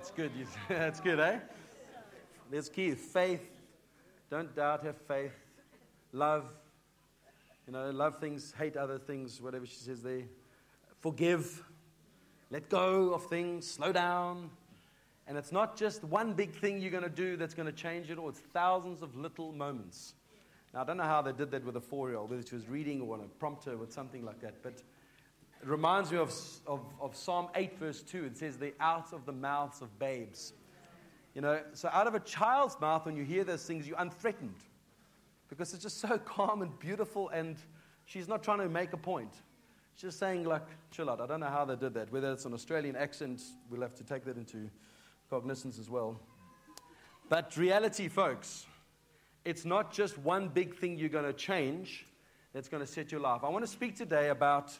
That's good. That's good, eh? There's key. Faith. Don't doubt, have faith. Love. You know, love things, hate other things, whatever she says there. Forgive. Let go of things. Slow down. And it's not just one big thing you're going to do that's going to change it all. It's thousands of little moments. Now, I don't know how they did that with a four year old, whether she was reading or on a prompter or something like that. But it reminds me of, of, of Psalm 8, verse 2. It says, They're out of the mouths of babes. You know, so out of a child's mouth, when you hear those things, you're unthreatened because it's just so calm and beautiful, and she's not trying to make a point. She's just saying, like, chill out. I don't know how they did that. Whether it's an Australian accent, we'll have to take that into cognizance as well. But reality, folks, it's not just one big thing you're going to change that's going to set your life. I want to speak today about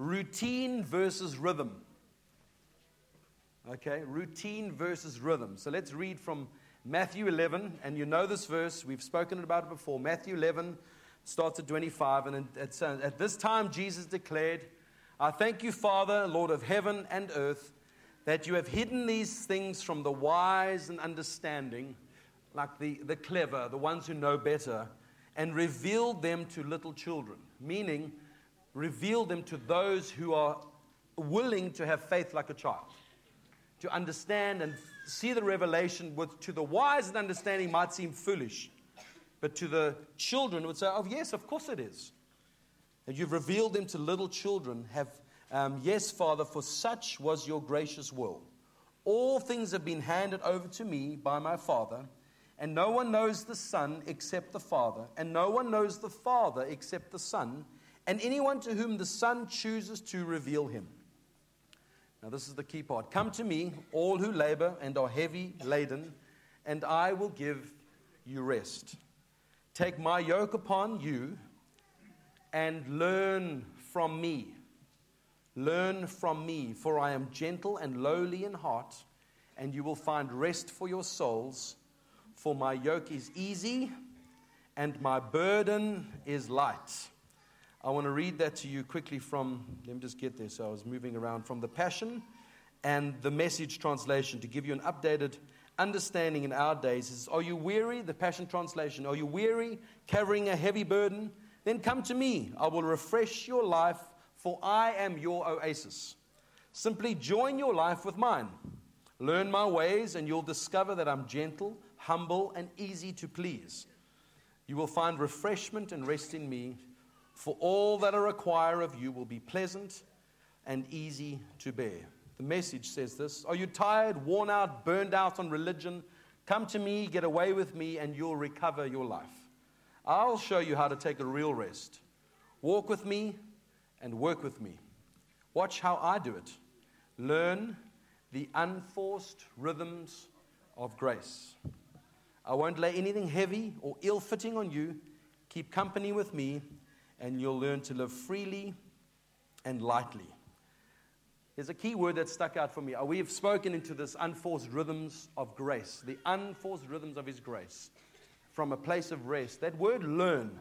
routine versus rhythm. Okay, routine versus rhythm. So let's read from Matthew 11, and you know this verse, we've spoken about it before. Matthew 11 starts at 25, and it says, At this time, Jesus declared, I thank you, Father, Lord of heaven and earth, that you have hidden these things from the wise and understanding, like the, the clever, the ones who know better, and revealed them to little children. Meaning, revealed them to those who are willing to have faith like a child to understand and see the revelation, which to the wise and understanding might seem foolish, but to the children would say, Oh, yes, of course it is. And you've revealed them to little children. Have, um, yes, Father, for such was your gracious will. All things have been handed over to me by my Father, and no one knows the Son except the Father, and no one knows the Father except the Son, and anyone to whom the Son chooses to reveal him. Now, this is the key part. Come to me, all who labor and are heavy laden, and I will give you rest. Take my yoke upon you and learn from me. Learn from me, for I am gentle and lowly in heart, and you will find rest for your souls. For my yoke is easy and my burden is light. I want to read that to you quickly from, let me just get there. So I was moving around from the Passion and the Message translation to give you an updated understanding in our days. Is, Are you weary? The Passion translation. Are you weary, carrying a heavy burden? Then come to me. I will refresh your life, for I am your oasis. Simply join your life with mine. Learn my ways, and you'll discover that I'm gentle, humble, and easy to please. You will find refreshment and rest in me, for all that I require of you will be pleasant and easy to bear. The message says this Are you tired, worn out, burned out on religion? Come to me, get away with me, and you'll recover your life. I'll show you how to take a real rest. Walk with me and work with me. Watch how I do it. Learn the unforced rhythms of grace. I won't lay anything heavy or ill fitting on you. Keep company with me, and you'll learn to live freely and lightly. There's a key word that stuck out for me. Uh, we have spoken into this unforced rhythms of grace, the unforced rhythms of His grace from a place of rest. That word learn,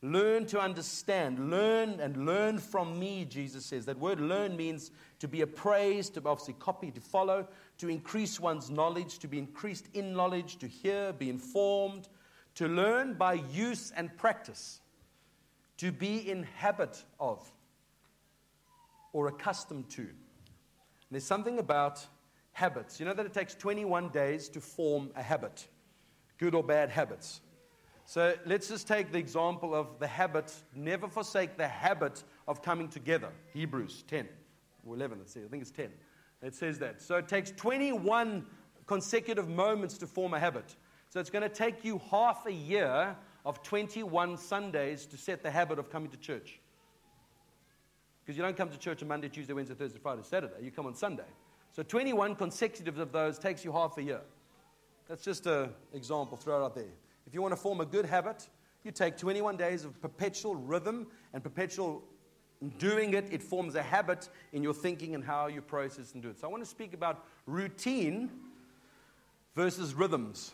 learn to understand, learn and learn from me, Jesus says. That word learn means to be appraised, to obviously copy, to follow, to increase one's knowledge, to be increased in knowledge, to hear, be informed, to learn by use and practice, to be in habit of or accustomed to. There's something about habits. You know that it takes 21 days to form a habit, good or bad habits. So let's just take the example of the habit, never forsake the habit of coming together. Hebrews 10 or 11, let's see, I think it's 10. It says that. So it takes 21 consecutive moments to form a habit. So it's going to take you half a year of 21 Sundays to set the habit of coming to church. Because you don't come to church on Monday, Tuesday, Wednesday, Thursday, Friday, Saturday. You come on Sunday. So 21 consecutive of those takes you half a year. That's just an example, throw it out there. If you want to form a good habit, you take 21 days of perpetual rhythm and perpetual doing it. It forms a habit in your thinking and how you process and do it. So I want to speak about routine versus rhythms.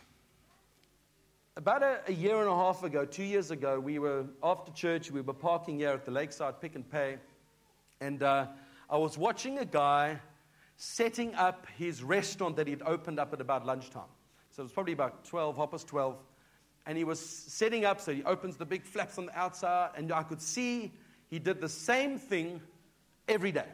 About a, a year and a half ago, two years ago, we were after church, we were parking here at the Lakeside Pick and Pay. And uh, I was watching a guy setting up his restaurant that he'd opened up at about lunchtime. So it was probably about 12, half past 12. And he was setting up, so he opens the big flaps on the outside, and I could see he did the same thing every day.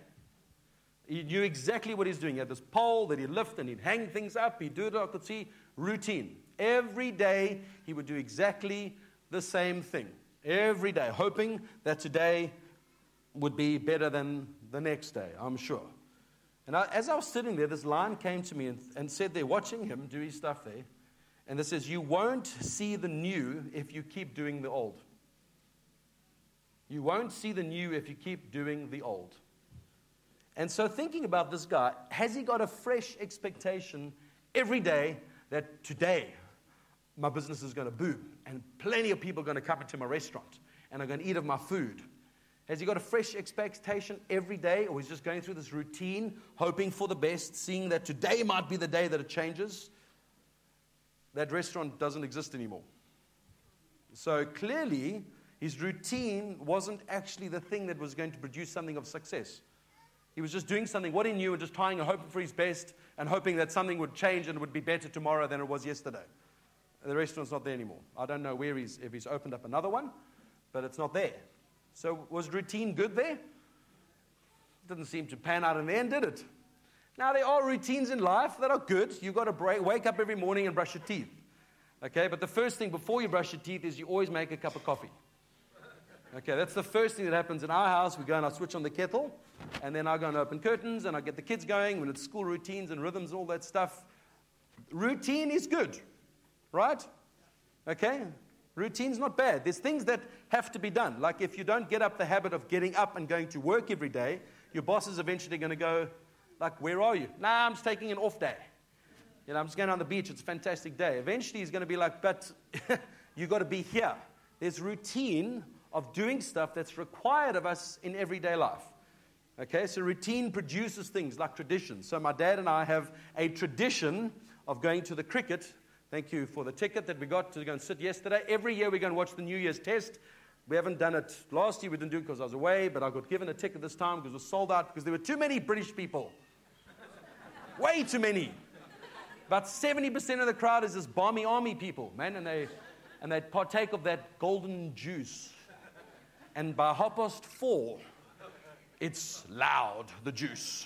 He knew exactly what he's doing. He had this pole that he'd lift and he'd hang things up. He'd do it, I could see, routine. Every day, he would do exactly the same thing. Every day, hoping that today would be better than the next day, I'm sure. And I, as I was sitting there, this line came to me and, and said, They're watching him do his stuff there. And it says, You won't see the new if you keep doing the old. You won't see the new if you keep doing the old. And so, thinking about this guy, has he got a fresh expectation every day that today my business is going to boom and plenty of people are going to come into my restaurant and are going to eat of my food? Has he got a fresh expectation every day, or he's just going through this routine, hoping for the best, seeing that today might be the day that it changes? That restaurant doesn't exist anymore. So clearly, his routine wasn't actually the thing that was going to produce something of success. He was just doing something, what he knew, and just trying and hoping for his best and hoping that something would change and would be better tomorrow than it was yesterday. The restaurant's not there anymore. I don't know where he's, if he's opened up another one, but it's not there. So was routine good there? Didn't seem to pan out in the end, did it? Now, there are routines in life that are good. You've got to break, wake up every morning and brush your teeth. Okay, but the first thing before you brush your teeth is you always make a cup of coffee. Okay, that's the first thing that happens in our house. We go and I switch on the kettle, and then I go and open curtains, and I get the kids going when it's school routines and rhythms and all that stuff. Routine is good, right? Okay? Routine's not bad. There's things that have to be done. Like if you don't get up the habit of getting up and going to work every day, your boss is eventually going to go, like, where are you? Nah, I'm just taking an off day. You know, I'm just going on the beach. It's a fantastic day. Eventually he's going to be like, but you've got to be here. There's routine of doing stuff that's required of us in everyday life. Okay, so routine produces things like tradition. So my dad and I have a tradition of going to the cricket. Thank you for the ticket that we got to go and sit yesterday. Every year we go and watch the New Year's test. We haven't done it last year. We didn't do it because I was away, but I got given a ticket this time because it was sold out because there were too many British people. Way too many. About 70% of the crowd is this Barmy Army people, man, and they, and they partake of that golden juice and by half past four, it's loud, the juice.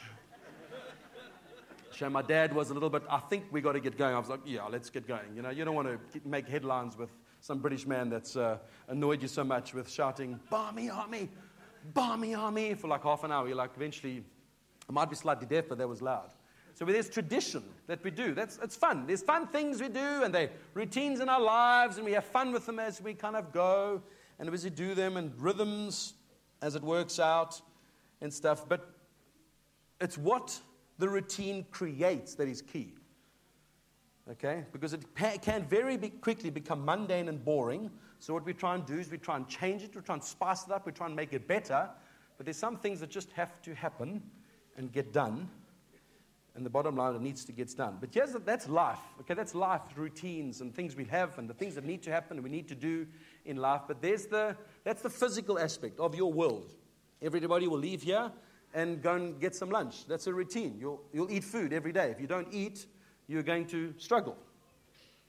My dad was a little bit, I think we got to get going. I was like, yeah, let's get going. You know, you don't want to make headlines with some British man that's uh, annoyed you so much with shouting, Barmy Army, Barmy Army, for like half an hour. You're like, eventually, I might be slightly deaf, but that was loud. So there's tradition that we do. That's it's fun. There's fun things we do, and they routines in our lives, and we have fun with them as we kind of go and as we do them and rhythms as it works out and stuff. But it's what the routine creates that is key. Okay? Because it can very quickly become mundane and boring. So, what we try and do is we try and change it, we try and spice it up, we try and make it better. But there's some things that just have to happen and get done. And the bottom line, it needs to get done. But yes, that's life. Okay, that's life, routines and things we have and the things that need to happen and we need to do in life. But there's the, that's the physical aspect of your world. Everybody will leave here and go and get some lunch. That's a routine. You'll, you'll eat food every day. If you don't eat, you're going to struggle.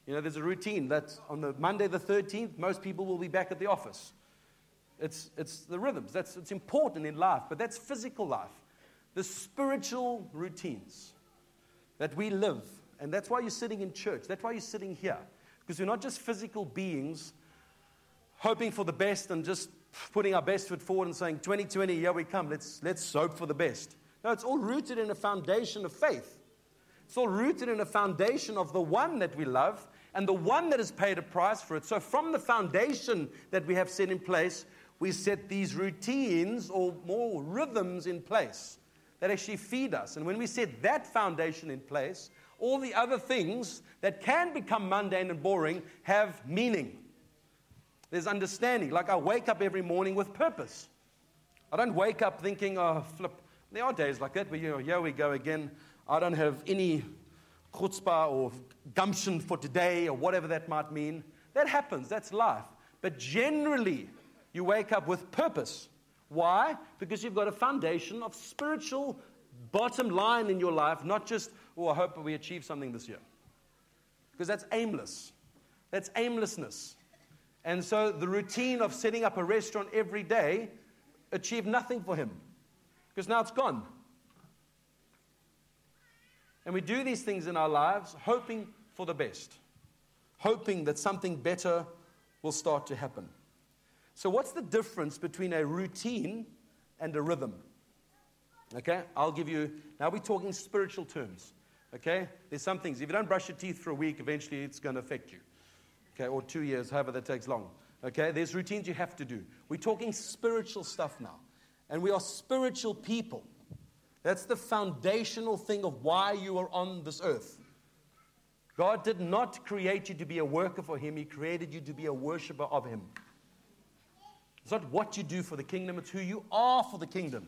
You know, there's a routine that on the Monday the 13th, most people will be back at the office. It's, it's the rhythms. That's, it's important in life, but that's physical life. The spiritual routines that we live. And that's why you're sitting in church. That's why you're sitting here. Because we're not just physical beings hoping for the best and just putting our best foot forward and saying, 2020, here we come, let's, let's hope for the best. No, it's all rooted in a foundation of faith. It's all rooted in a foundation of the one that we love and the one that has paid a price for it. So, from the foundation that we have set in place, we set these routines or more rhythms in place that actually feed us. And when we set that foundation in place, all the other things that can become mundane and boring have meaning. There's understanding. Like I wake up every morning with purpose. I don't wake up thinking, oh, flip. There are days like that where, you know, here we go again. I don't have any chutzpah or gumption for today or whatever that might mean. That happens. That's life. But generally, you wake up with purpose. Why? Because you've got a foundation of spiritual bottom line in your life, not just, oh, I hope we achieve something this year. Because that's aimless. That's aimlessness. And so the routine of setting up a restaurant every day achieved nothing for him. Because now it's gone. And we do these things in our lives hoping for the best, hoping that something better will start to happen. So, what's the difference between a routine and a rhythm? Okay, I'll give you, now we're talking spiritual terms. Okay, there's some things, if you don't brush your teeth for a week, eventually it's going to affect you. Okay, or two years, however that takes long. Okay, there's routines you have to do. We're talking spiritual stuff now. And we are spiritual people. That's the foundational thing of why you are on this earth. God did not create you to be a worker for Him, He created you to be a worshiper of Him. It's not what you do for the kingdom, it's who you are for the kingdom.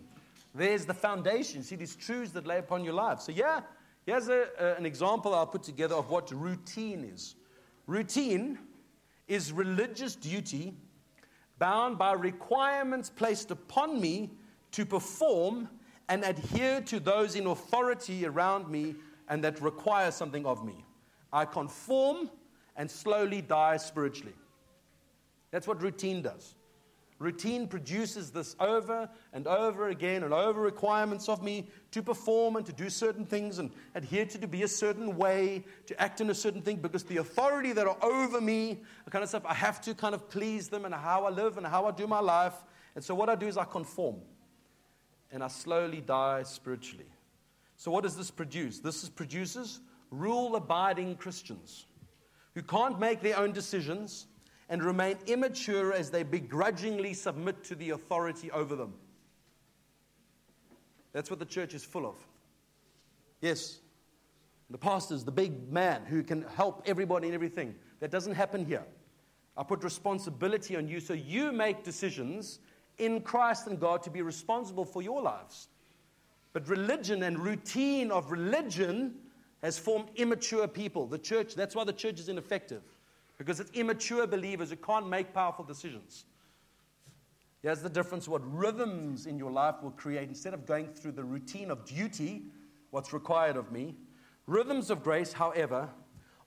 There's the foundation. See these truths that lay upon your life. So, yeah, here's a, a, an example I'll put together of what routine is. Routine is religious duty bound by requirements placed upon me to perform and adhere to those in authority around me and that require something of me. I conform and slowly die spiritually. That's what routine does. Routine produces this over and over again and over requirements of me to perform and to do certain things and adhere to, to be a certain way, to act in a certain thing, because the authority that are over me, the kind of stuff, I have to kind of please them and how I live and how I do my life. And so what I do is I conform and I slowly die spiritually. So what does this produce? This is, produces rule abiding Christians who can't make their own decisions and remain immature as they begrudgingly submit to the authority over them. That's what the church is full of. Yes, the pastor's the big man who can help everybody and everything. That doesn't happen here. I put responsibility on you so you make decisions in Christ and God to be responsible for your lives. But religion and routine of religion has formed immature people. The church, that's why the church is ineffective, because it's immature believers who can't make powerful decisions. Here's the difference what rhythms in your life will create instead of going through the routine of duty, what's required of me. Rhythms of grace, however,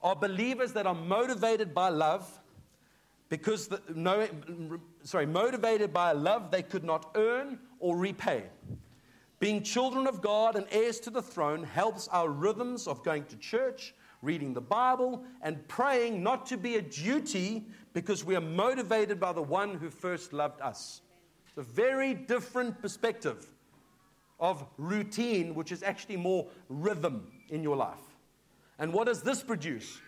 are believers that are motivated by love because the, no, sorry, motivated by a love they could not earn or repay. Being children of God and heirs to the throne helps our rhythms of going to church, reading the Bible, and praying not to be a duty because we are motivated by the one who first loved us. It's a very different perspective of routine, which is actually more rhythm in your life. And what does this produce?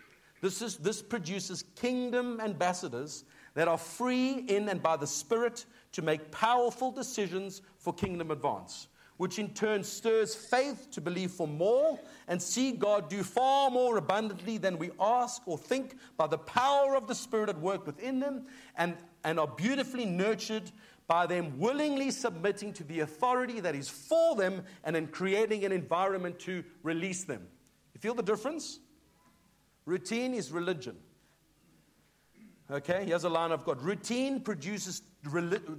This, is, this produces kingdom ambassadors that are free in and by the Spirit to make powerful decisions for kingdom advance which in turn stirs faith to believe for more and see God do far more abundantly than we ask or think by the power of the Spirit at work within them, and, and are beautifully nurtured by them willingly submitting to the authority that is for them and in creating an environment to release them. You feel the difference? Routine is religion. Okay, here's a line I've got. Routine produces,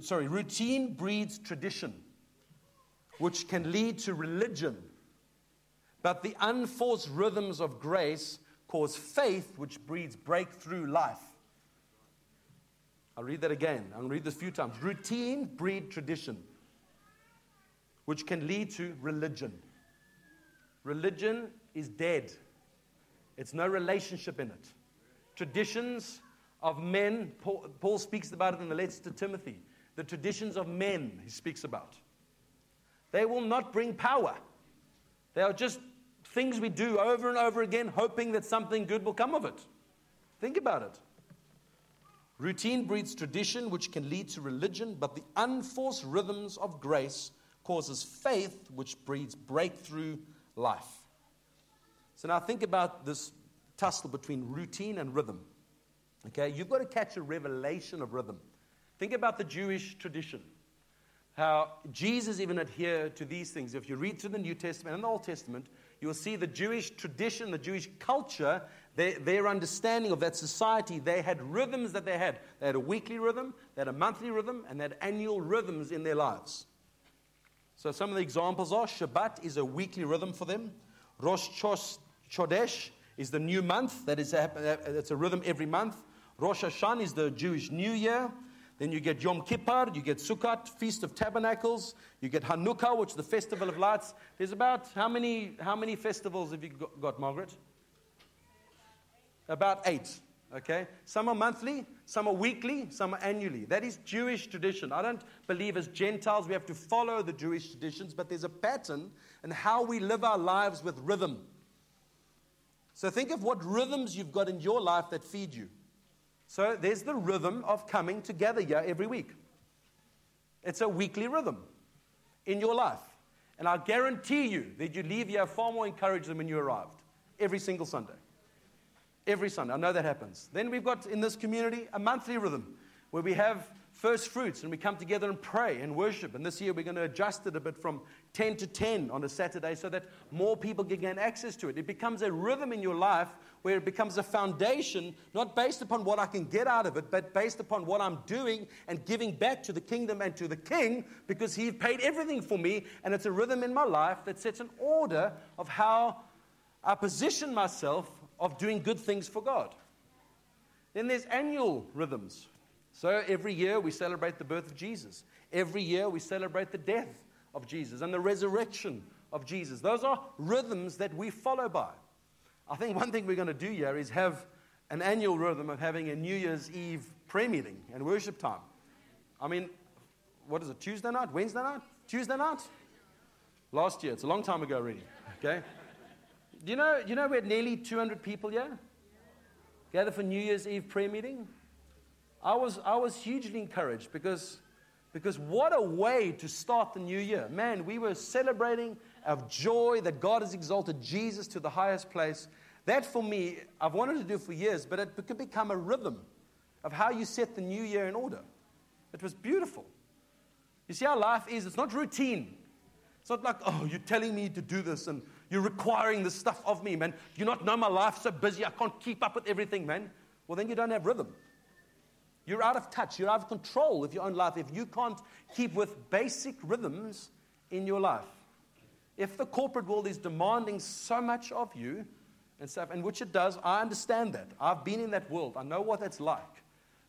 sorry, routine breeds tradition which can lead to religion. But the unforced rhythms of grace cause faith, which breeds breakthrough life. I'll read that again. I'll read this a few times. Routine breed tradition, which can lead to religion. Religion is dead. It's no relationship in it. Traditions of men, Paul, Paul speaks about it in the letter to Timothy. The traditions of men, he speaks about. They will not bring power. They are just things we do over and over again, hoping that something good will come of it. Think about it. Routine breeds tradition, which can lead to religion, but the unforced rhythms of grace causes faith, which breeds breakthrough life. So now think about this tussle between routine and rhythm. Okay, you've got to catch a revelation of rhythm. Think about the Jewish tradition how Jesus even adhered to these things. If you read through the New Testament and the Old Testament, you will see the Jewish tradition, the Jewish culture, their, understanding of that society. They had rhythms that they had. They had a weekly rhythm, they had a monthly rhythm, and they had annual rhythms in their lives. So some of the examples are Shabbat is a weekly rhythm for them. Rosh Chodesh is the new month. That is a, it's a rhythm every month. Rosh Hashanah is the Jewish New Year. Then you get Yom Kippur, you get Sukkot, Feast of Tabernacles, you get Hanukkah, which is the Festival of Lights. There's about how many, how many festivals have you got, Margaret? About eight. Okay? Some are monthly, some are weekly, some are annually. That is Jewish tradition. I don't believe as Gentiles we have to follow the Jewish traditions, but there's a pattern in how we live our lives with rhythm. So think of what rhythms you've got in your life that feed you. So there's the rhythm of coming together here every week. It's a weekly rhythm in your life. And I guarantee you that you leave here far more encouraged than when you arrived every single Sunday. Every Sunday. I know that happens. Then we've got in this community a monthly rhythm where we have first fruits and we come together and pray and worship. And this year we're going to adjust it a bit from 10 to 10 on a Saturday so that more people can gain access to it. It becomes a rhythm in your life where it becomes a foundation, not based upon what I can get out of it, but based upon what I'm doing and giving back to the kingdom and to the king because he paid everything for me. And it's a rhythm in my life that sets an order of how I position myself of doing good things for God. Then there's annual rhythms. So every year we celebrate the birth of Jesus. Every year we celebrate the death of Jesus and the resurrection of Jesus. Those are rhythms that we follow by. I think one thing we're going to do here is have an annual rhythm of having a New Year's Eve prayer meeting and worship time. I mean, what is it, Tuesday night, Wednesday night, Tuesday night? Last year, it's a long time ago already, okay? Do you know, you know we had nearly 200 people here? Gather for New Year's Eve prayer meeting? I was, I was hugely encouraged because, because what a way to start the new year. Man, we were celebrating of joy that God has exalted Jesus to the highest place. That for me, I've wanted to do for years, but it could become a rhythm of how you set the new year in order. It was beautiful. You see how life is? It's not routine. It's not like, oh, you're telling me to do this and you're requiring this stuff of me, man. Do you not know my life's so busy? I can't keep up with everything, man. Well, then you don't have rhythm. You're out of touch. You're out of control of your own life if you can't keep with basic rhythms in your life. If the corporate world is demanding so much of you and stuff, and which it does, I understand that. I've been in that world. I know what that's like.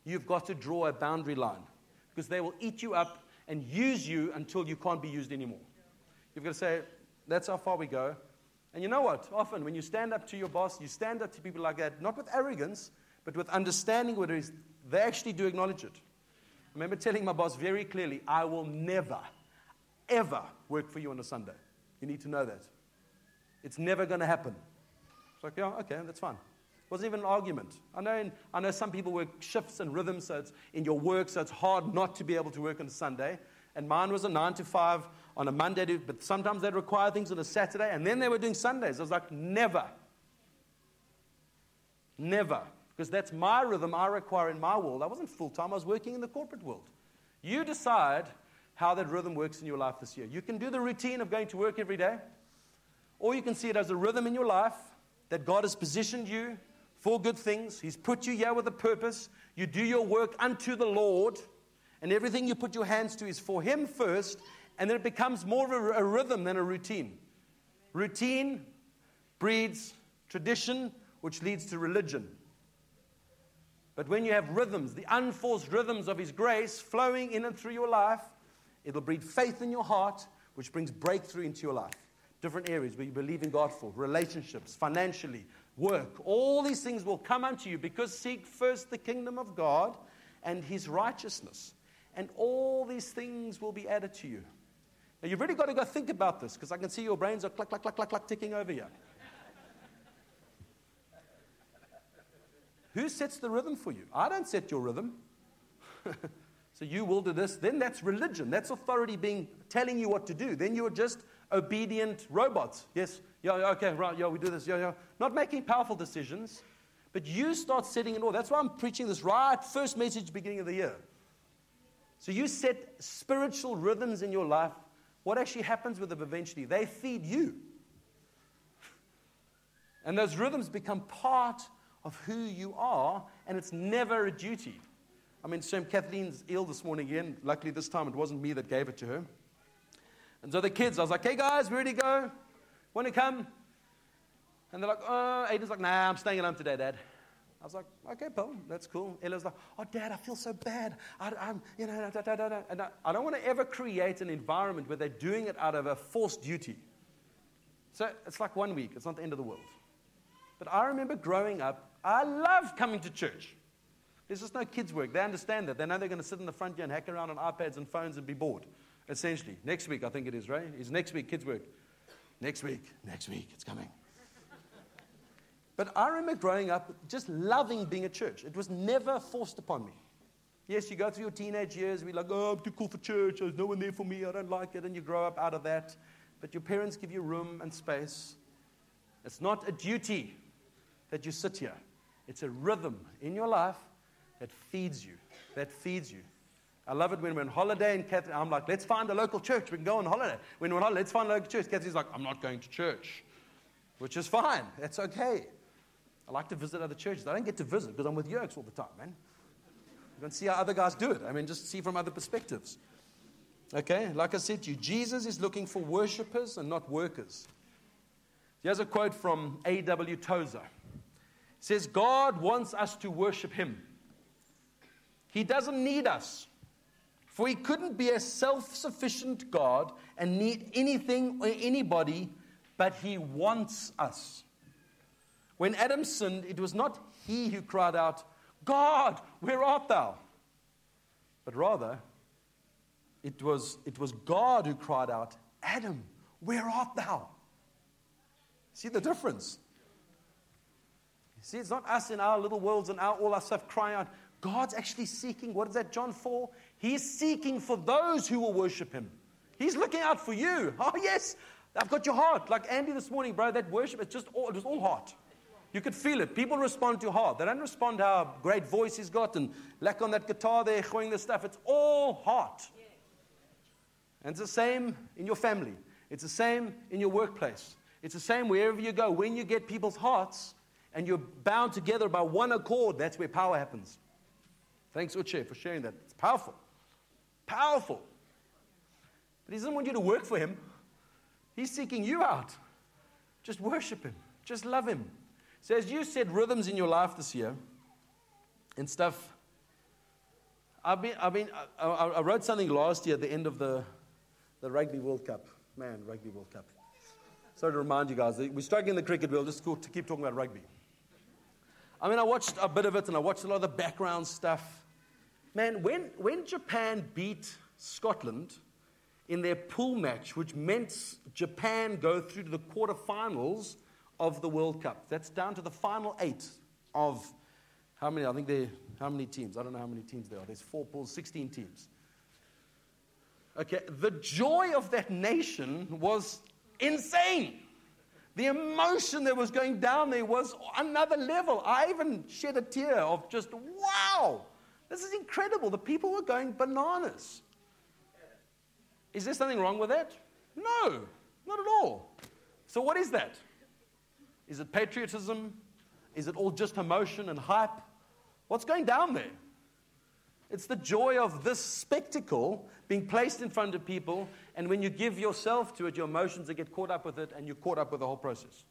You've got to draw a boundary line because they will eat you up and use you until you can't be used anymore. You've got to say, that's how far we go. And you know what? Often when you stand up to your boss, you stand up to people like that, not with arrogance, but with understanding what it is. They actually do acknowledge it. I remember telling my boss very clearly, I will never, ever work for you on a Sunday. You need to know that. It's never going to happen. It's like, yeah, okay, that's fine. It wasn't even an argument. I know, in, I know some people work shifts and rhythms, so it's in your work, so it's hard not to be able to work on a Sunday. And mine was a 9 to 5 on a Monday, but sometimes they'd require things on a Saturday, and then they were doing Sundays. I was like, never. Never. Because that's my rhythm I require in my world. I wasn't full time, I was working in the corporate world. You decide how that rhythm works in your life this year. You can do the routine of going to work every day, or you can see it as a rhythm in your life that God has positioned you for good things. He's put you here with a purpose. You do your work unto the Lord, and everything you put your hands to is for Him first, and then it becomes more of a, a rhythm than a routine. Routine breeds tradition, which leads to religion. But when you have rhythms, the unforced rhythms of His grace flowing in and through your life, it'll breed faith in your heart, which brings breakthrough into your life. Different areas where you believe in God for, relationships, financially, work. All these things will come unto you because seek first the kingdom of God and His righteousness. And all these things will be added to you. Now, you've really got to go think about this because I can see your brains are clack, clack, clack, clack, clack, ticking over here. Who sets the rhythm for you? I don't set your rhythm. so you will do this. Then that's religion. That's authority being telling you what to do. Then you're just obedient robots. Yes, yeah, okay, right, yeah, we do this, yeah, yeah. Not making powerful decisions, but you start setting an order. That's why I'm preaching this right first message beginning of the year. So you set spiritual rhythms in your life. What actually happens with them eventually? They feed you. And those rhythms become part of who you are, and it's never a duty. I mean, Sam Kathleen's ill this morning again. Luckily, this time it wasn't me that gave it to her. And so the kids, I was like, hey guys, we ready to go? Want to come? And they're like, uh, oh, Aiden's like, nah, I'm staying at home today, Dad. I was like, okay, Paul, that's cool. Ella's like, oh, Dad, I feel so bad. I, am you know, da, da, da, and I, I don't want to ever create an environment where they're doing it out of a forced duty. So it's like one week. It's not the end of the world. But I remember growing up, I love coming to church. There's just no kids' work. They understand that. They know they're going to sit in the front here and hack around on iPads and phones and be bored, essentially. Next week, I think it is, right? Is next week kids' work. Next week, next week, it's coming. But I remember growing up just loving being at church. It was never forced upon me. Yes, you go through your teenage years, we're like, oh, I'm too cool for church. There's no one there for me. I don't like it. And you grow up out of that. But your parents give you room and space. It's not a duty that you sit here, it's a rhythm in your life that feeds you. That feeds you. I love it when we're on holiday and Catherine, I'm like, let's find a local church. We can go on holiday. When we're on holiday, let's find a local church. Catherine's like, I'm not going to church, which is fine. That's okay. I like to visit other churches. I don't get to visit because I'm with Yerks all the time, man. You can see how other guys do it. I mean, just see from other perspectives. Okay, like I said to you, Jesus is looking for worshippers and not workers. Here's a quote from A.W. Tozer. Says, God wants us to worship Him. He doesn't need us. For He couldn't be a self sufficient God and need anything or anybody, but He wants us. When Adam sinned, it was not he who cried out, God, where art thou? But rather, it was, it was God who cried out, Adam, where art thou? See the difference? See, it's not us in our little worlds and our, all our stuff crying out. God's actually seeking, what is that, John 4? He's seeking for those who will worship him. He's looking out for you. Oh, yes, I've got your heart. Like Andy this morning, bro, that worship, it's just all, it was all heart. You could feel it. People respond to heart. They don't respond to how great voice he's got and lack on that guitar there, throwing the stuff. It's all heart. And it's the same in your family. It's the same in your workplace. It's the same wherever you go. When you get people's hearts and you're bound together by one accord, that's where power happens. Thanks, Uche, for sharing that. It's powerful. Powerful. But he doesn't want you to work for him. He's seeking you out. Just worship him. Just love him. So, as you said, rhythms in your life this year and stuff, I've been, I've been, I, I wrote something last year at the end of the, the Rugby World Cup. Man, Rugby World Cup. Sorry to remind you guys, we're struggling in the cricket world, just to keep talking about rugby. I mean, I watched a bit of it and I watched a lot of the background stuff. Man, when, when Japan beat Scotland in their pool match, which meant Japan go through to the quarterfinals of the World Cup. That's down to the final eight of how many? I think there how many teams? I don't know how many teams there are. There's four pools, 16 teams. Okay, the joy of that nation was insane. The emotion that was going down there was another level. I even shed a tear of just, wow, this is incredible. The people were going bananas. Is there something wrong with that? No, not at all. So, what is that? Is it patriotism? Is it all just emotion and hype? What's going down there? It's the joy of this spectacle being placed in front of people, and when you give yourself to it, your emotions get caught up with it, and you're caught up with the whole process.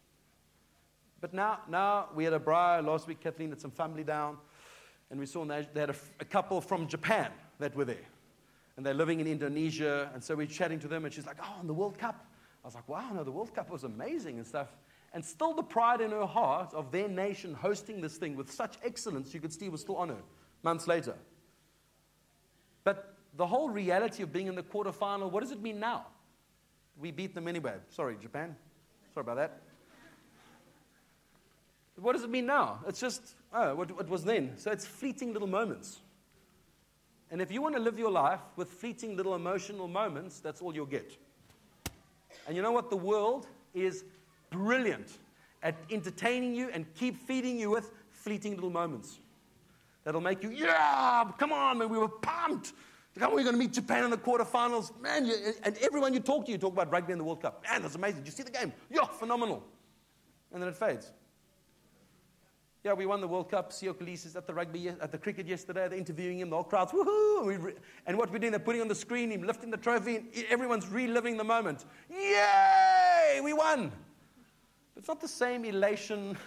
But now, now we had a braai last week. Kathleen had some family down, and we saw they had a, a couple from Japan that were there, and they're living in Indonesia. And so we're chatting to them, and she's like, "Oh, in the World Cup." I was like, "Wow, no, the World Cup was amazing and stuff." And still, the pride in her heart of their nation hosting this thing with such excellence, you could see was still on her months later. The whole reality of being in the quarterfinal, what does it mean now? We beat them anyway. Sorry, Japan. Sorry about that. What does it mean now? It's just, oh, what it was then. So it's fleeting little moments. And if you want to live your life with fleeting little emotional moments, that's all you'll get. And you know what? The world is brilliant at entertaining you and keep feeding you with fleeting little moments. That'll make you, yeah, come on, man, we were pumped. Come on, we're going to meet Japan in the quarterfinals. Man, you, and everyone you talk to, you talk about rugby in the World Cup. Man, that's amazing. Did you see the game? Yeah, phenomenal. And then it fades. Yeah, we won the World Cup. Siya Kolisi is at the rugby, at the cricket yesterday. They're interviewing him. The whole crowd's woohoo! And, and what we're doing, they're putting on the screen, him lifting the trophy, and everyone's reliving the moment. Yay! We won! It's not the same elation,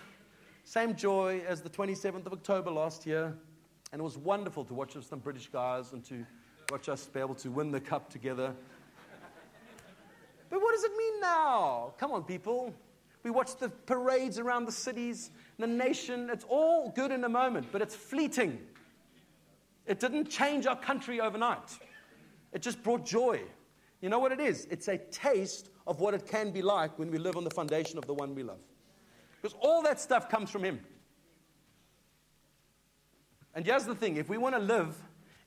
same joy as the 27th of October last year. And it was wonderful to watch some British guys and to watch us be able to win the cup together. But what does it mean now? Come on, people. We watch the parades around the cities, the nation. It's all good in a moment, but it's fleeting. It didn't change our country overnight, it just brought joy. You know what it is? It's a taste of what it can be like when we live on the foundation of the one we love. Because all that stuff comes from Him. And here's the thing if we want to live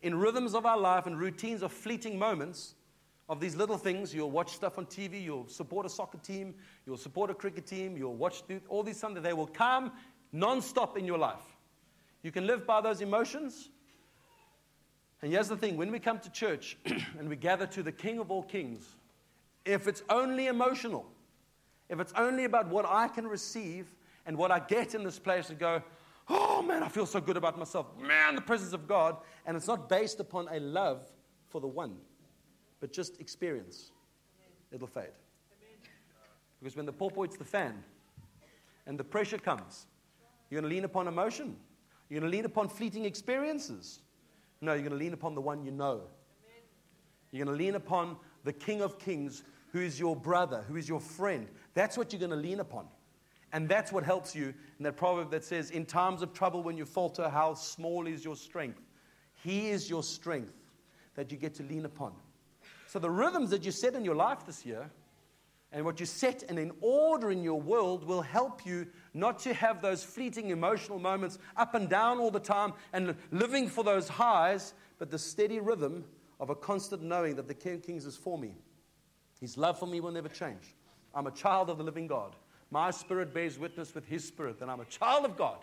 in rhythms of our life and routines of fleeting moments, of these little things. You'll watch stuff on TV, you'll support a soccer team, you'll support a cricket team, you'll watch all these things. They will come non-stop in your life. You can live by those emotions. And here's the thing when we come to church and we gather to the King of all kings, if it's only emotional, if it's only about what I can receive and what I get in this place and go, oh man, I feel so good about myself, man, the presence of God, and it's not based upon a love for the one but just experience, it'll fade. Because when the pawpaw hits the fan and the pressure comes, you're going to lean upon emotion. You're going to lean upon fleeting experiences. No, you're going to lean upon the one you know. You're going to lean upon the King of Kings, who is your brother, who is your friend. That's what you're going to lean upon. And that's what helps you in that proverb that says, In times of trouble, when you falter, how small is your strength? He is your strength that you get to lean upon. So, the rhythms that you set in your life this year and what you set and in order in your world will help you not to have those fleeting emotional moments up and down all the time and living for those highs, but the steady rhythm of a constant knowing that the King of Kings is for me. His love for me will never change. I'm a child of the living God. My spirit bears witness with his spirit that I'm a child of God,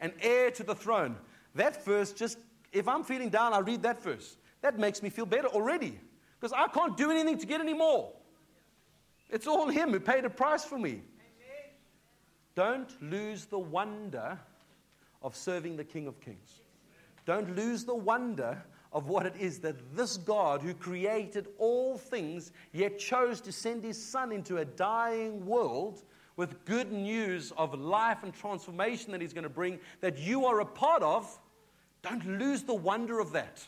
an heir to the throne. That verse, just if I'm feeling down, I read that verse. That makes me feel better already. Because I can't do anything to get any more. It's all Him who paid a price for me. Don't lose the wonder of serving the King of Kings. Don't lose the wonder of what it is that this God who created all things, yet chose to send his Son into a dying world with good news of life and transformation that he's going to bring, that you are a part of. Don't lose the wonder of that.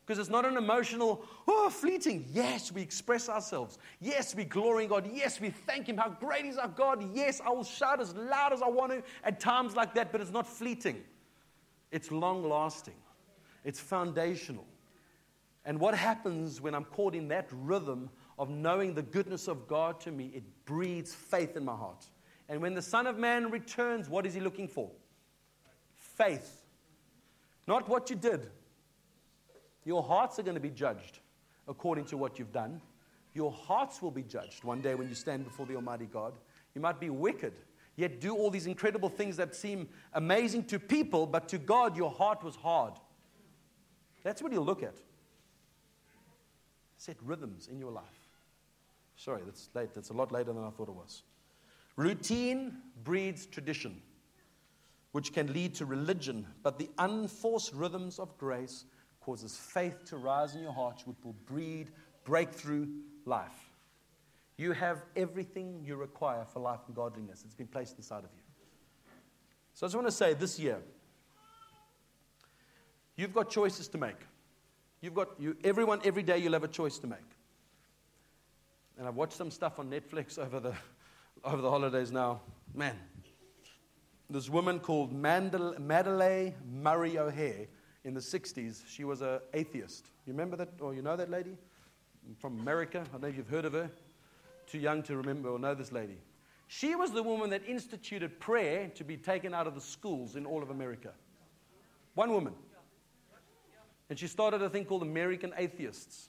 Because it's not an emotional, oh, fleeting. Yes, we express ourselves. Yes, we glory in God. Yes, we thank Him. How great is our God. Yes, I will shout as loud as I want to at times like that, but it's not fleeting. It's long lasting, it's foundational. And what happens when I'm caught in that rhythm of knowing the goodness of God to me? It breeds faith in my heart. And when the Son of Man returns, what is He looking for? Faith. Not what you did, your hearts are going to be judged according to what you've done. Your hearts will be judged one day when you stand before the Almighty God. You might be wicked, yet do all these incredible things that seem amazing to people, but to God, your heart was hard. That's what He'll look at. Set rhythms in your life. Sorry, that's late. That's a lot later than I thought it was. Routine breeds tradition, which can lead to religion, but the unforced rhythms of grace causes faith to rise in your heart, which will breed breakthrough life. You have everything you require for life and godliness. It's been placed inside of you. So I just want to say this year, you've got choices to make. You've got you, everyone every day you'll have a choice to make. And I've watched some stuff on Netflix over the over the holidays now. Man, this woman called Mandel, Madalyn Murray O'Hair in the 60s, she was an atheist. You remember that, or you know that lady? From America. I don't know if you've heard of her. Too young to remember or know this lady. She was the woman that instituted prayer to be taken out of the schools in all of America. One woman. And she started a thing called American Atheists.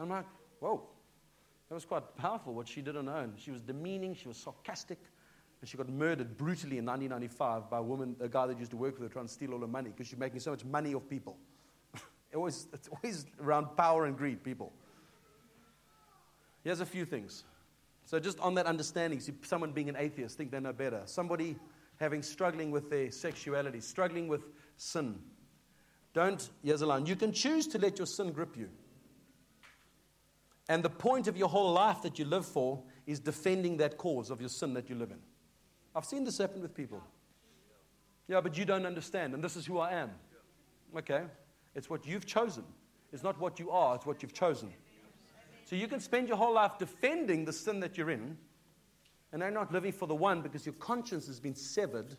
And I'm like, whoa, that was quite powerful what she did on her own. She was demeaning, she was sarcastic, and she got murdered brutally in 1995 by a woman, a guy that used to work with her, trying to steal all her money because she's making so much money off people. it always, it's always around power and greed, people. Here's a few things. So, just on that understanding, see someone being an atheist, think they know better. Somebody having struggling with their sexuality, struggling with sin. Don't, here's. You can choose to let your sin grip you. And the point of your whole life that you live for is defending that cause of your sin that you live in. I've seen this happen with people. Yeah, but you don't understand, and this is who I am. Okay? It's what you've chosen. It's not what you are, it's what you've chosen. So you can spend your whole life defending the sin that you're in, and they're not living for the one because your conscience has been severed.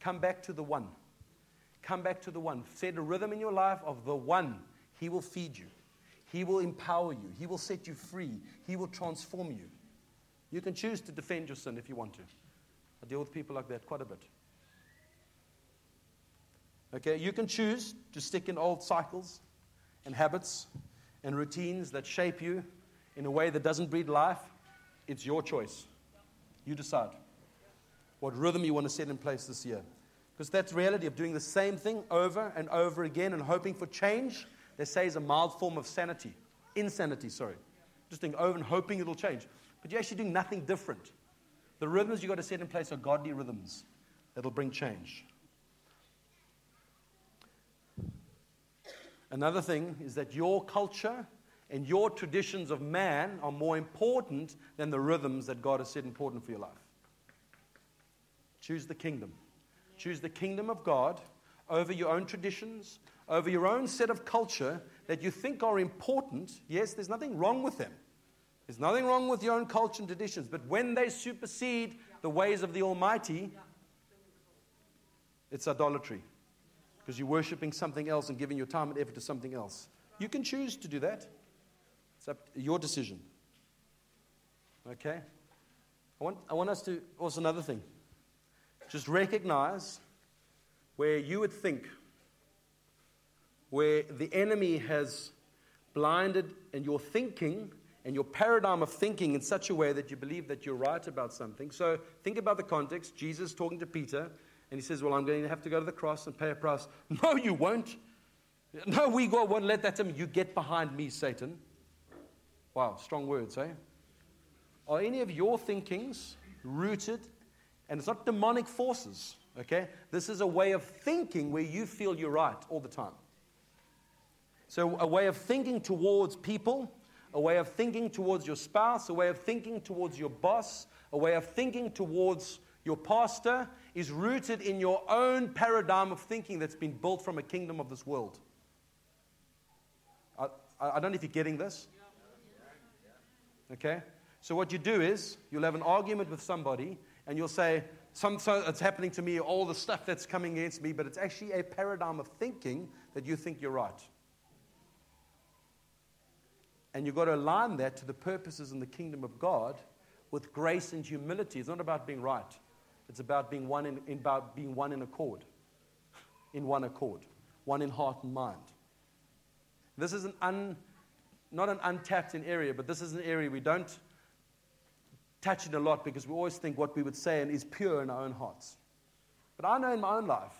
Come back to the one. Come back to the one. Set a rhythm in your life of the one. He will feed you, He will empower you, He will set you free, He will transform you. You can choose to defend your sin if you want to. I deal with people like that quite a bit. Okay, you can choose to stick in old cycles and habits and routines that shape you in a way that doesn't breed life. It's your choice. You decide what rhythm you want to set in place this year. Because that's reality of doing the same thing over and over again and hoping for change, they say is a mild form of sanity. Insanity, sorry. Just doing over and hoping it'll change. But you're actually doing nothing different. The rhythms you've got to set in place are godly rhythms that'll bring change. Another thing is that your culture and your traditions of man are more important than the rhythms that God has set important for your life. Choose the kingdom. Choose the kingdom of God over your own traditions, over your own set of culture that you think are important. Yes, there's nothing wrong with them. There's nothing wrong with your own culture and traditions, but when they supersede the ways of the Almighty, it's idolatry because you're worshiping something else and giving your time and effort to something else. You can choose to do that. It's up your decision. Okay? I want, I want us to also another thing. Just recognize where you would think, where the enemy has blinded and your thinking and your paradigm of thinking in such a way that you believe that you're right about something. So think about the context. Jesus talking to Peter. And he says, Well, I'm going to have to go to the cross and pay a price. No, you won't. No, we God won't let that happen. You get behind me, Satan. Wow, strong words, eh? Are any of your thinkings rooted, and it's not demonic forces, okay? This is a way of thinking where you feel you're right all the time. So, a way of thinking towards people, a way of thinking towards your spouse, a way of thinking towards your boss, a way of thinking towards your pastor, is rooted in your own paradigm of thinking that's been built from a kingdom of this world. I, I don't know if you're getting this. Okay? So, what you do is you'll have an argument with somebody and you'll say, some, so it's happening to me, all the stuff that's coming against me, but it's actually a paradigm of thinking that you think you're right. And you've got to align that to the purposes in the kingdom of God with grace and humility. It's not about being right. It's about being one in, about being one in accord, in one accord, one in heart and mind. This is an un, not an untapped in area, but this is an area we don't touch it a lot because we always think what we would say and is pure in our own hearts. But I know in my own life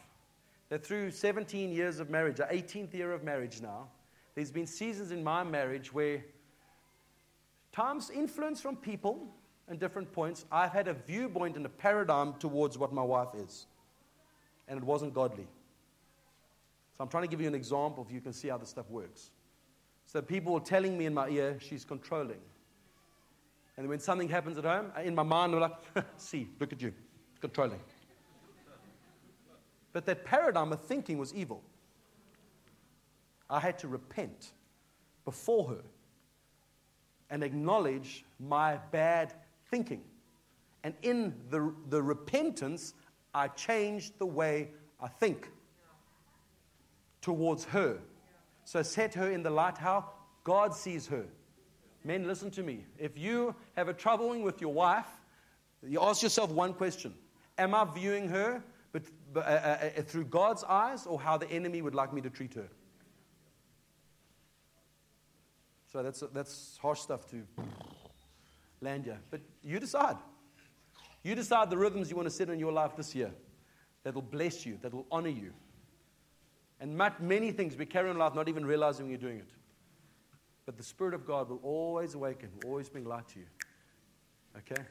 that through 17 years of marriage, our 18th year of marriage now, there's been seasons in my marriage where times influence from people and different points, I've had a viewpoint and a paradigm towards what my wife is. And it wasn't godly. So I'm trying to give you an example if you can see how this stuff works. So people were telling me in my ear, she's controlling. And when something happens at home, in my mind, I'm like, see, look at you, controlling. But that paradigm of thinking was evil. I had to repent before her and acknowledge my bad thinking. And in the, the repentance, I changed the way I think towards her. So set her in the light how God sees her. Men, listen to me. If you have a troubling with your wife, you ask yourself one question Am I viewing her but, uh, uh, uh, through God's eyes or how the enemy would like me to treat her? So that's, that's harsh stuff to land you. But you decide. You decide the rhythms you want to set in your life this year that'll bless you, that'll honor you. And many things we carry on life not even realizing you're doing it. But the Spirit of God will always awaken, will always bring light to you. Okay?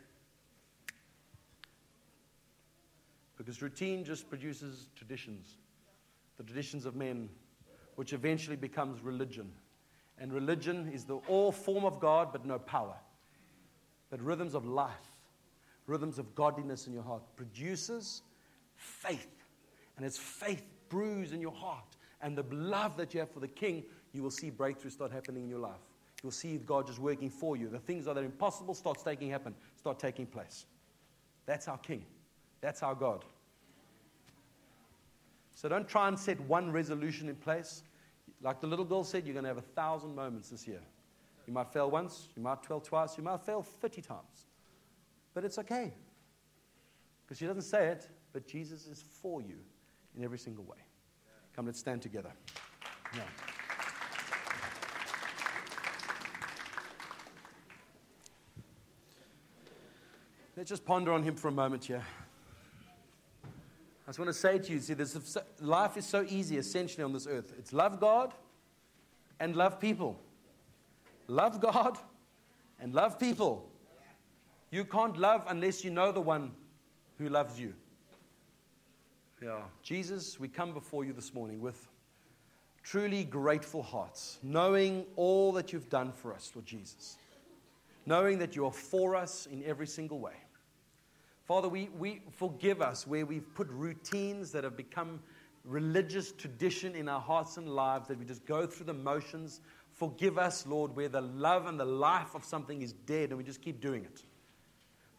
Because routine just produces traditions, the traditions of men, which eventually becomes religion. And religion is the all form of God, but no power. But rhythms of life, rhythms of godliness in your heart produces faith. And as faith brews in your heart and the love that you have for the King, you will see breakthrough start happening in your life. You'll see God just working for you. The things that are impossible start taking happen, start taking place. That's our King. That's our God. So don't try and set one resolution in place. Like the little girl said, you're going to have a thousand moments this year. You might fail once, you might fail twice, you might fail 30 times. But it's okay. Because she doesn't say it, but Jesus is for you in every single way. Come, let's stand together. Yeah. Let's just ponder on him for a moment here. I just want to say to you, see, this, life is so easy essentially on this earth. It's love God and love people. Love God and love people. You can't love unless you know the one who loves you. Yeah. Jesus, we come before you this morning with truly grateful hearts, knowing all that you've done for us, Lord Jesus, knowing that you are for us in every single way. Father, we, we forgive us where we've put routines that have become religious tradition in our hearts and lives, that we just go through the motions. Forgive us, Lord, where the love and the life of something is dead and we just keep doing it.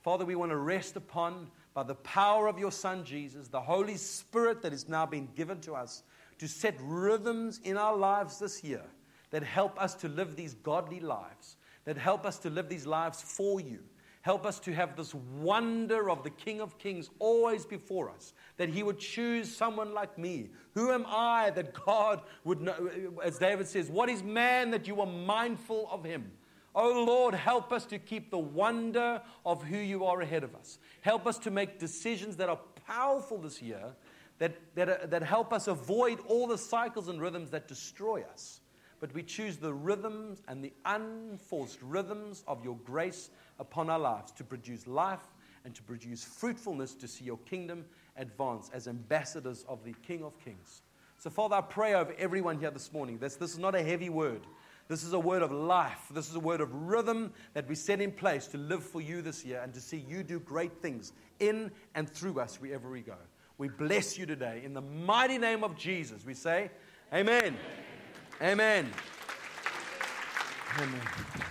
Father, we want to rest upon, by the power of your Son Jesus, the Holy Spirit that has now been given to us to set rhythms in our lives this year that help us to live these godly lives, that help us to live these lives for you Help us to have this wonder of the King of Kings always before us, that He would choose someone like me. Who am I that God would know? As David says, What is man that you are mindful of him? Oh Lord, help us to keep the wonder of who you are ahead of us. Help us to make decisions that are powerful this year, that, that, that help us avoid all the cycles and rhythms that destroy us. But we choose the rhythms and the unforced rhythms of your grace upon our lives to produce life and to produce fruitfulness to see your kingdom advance as ambassadors of the King of Kings. So, Father, I pray over everyone here this morning. This, this is not a heavy word. This is a word of life. This is a word of rhythm that we set in place to live for you this year and to see you do great things in and through us wherever we go. We bless you today. In the mighty name of Jesus, we say, Amen. Amen. Amen. Amen.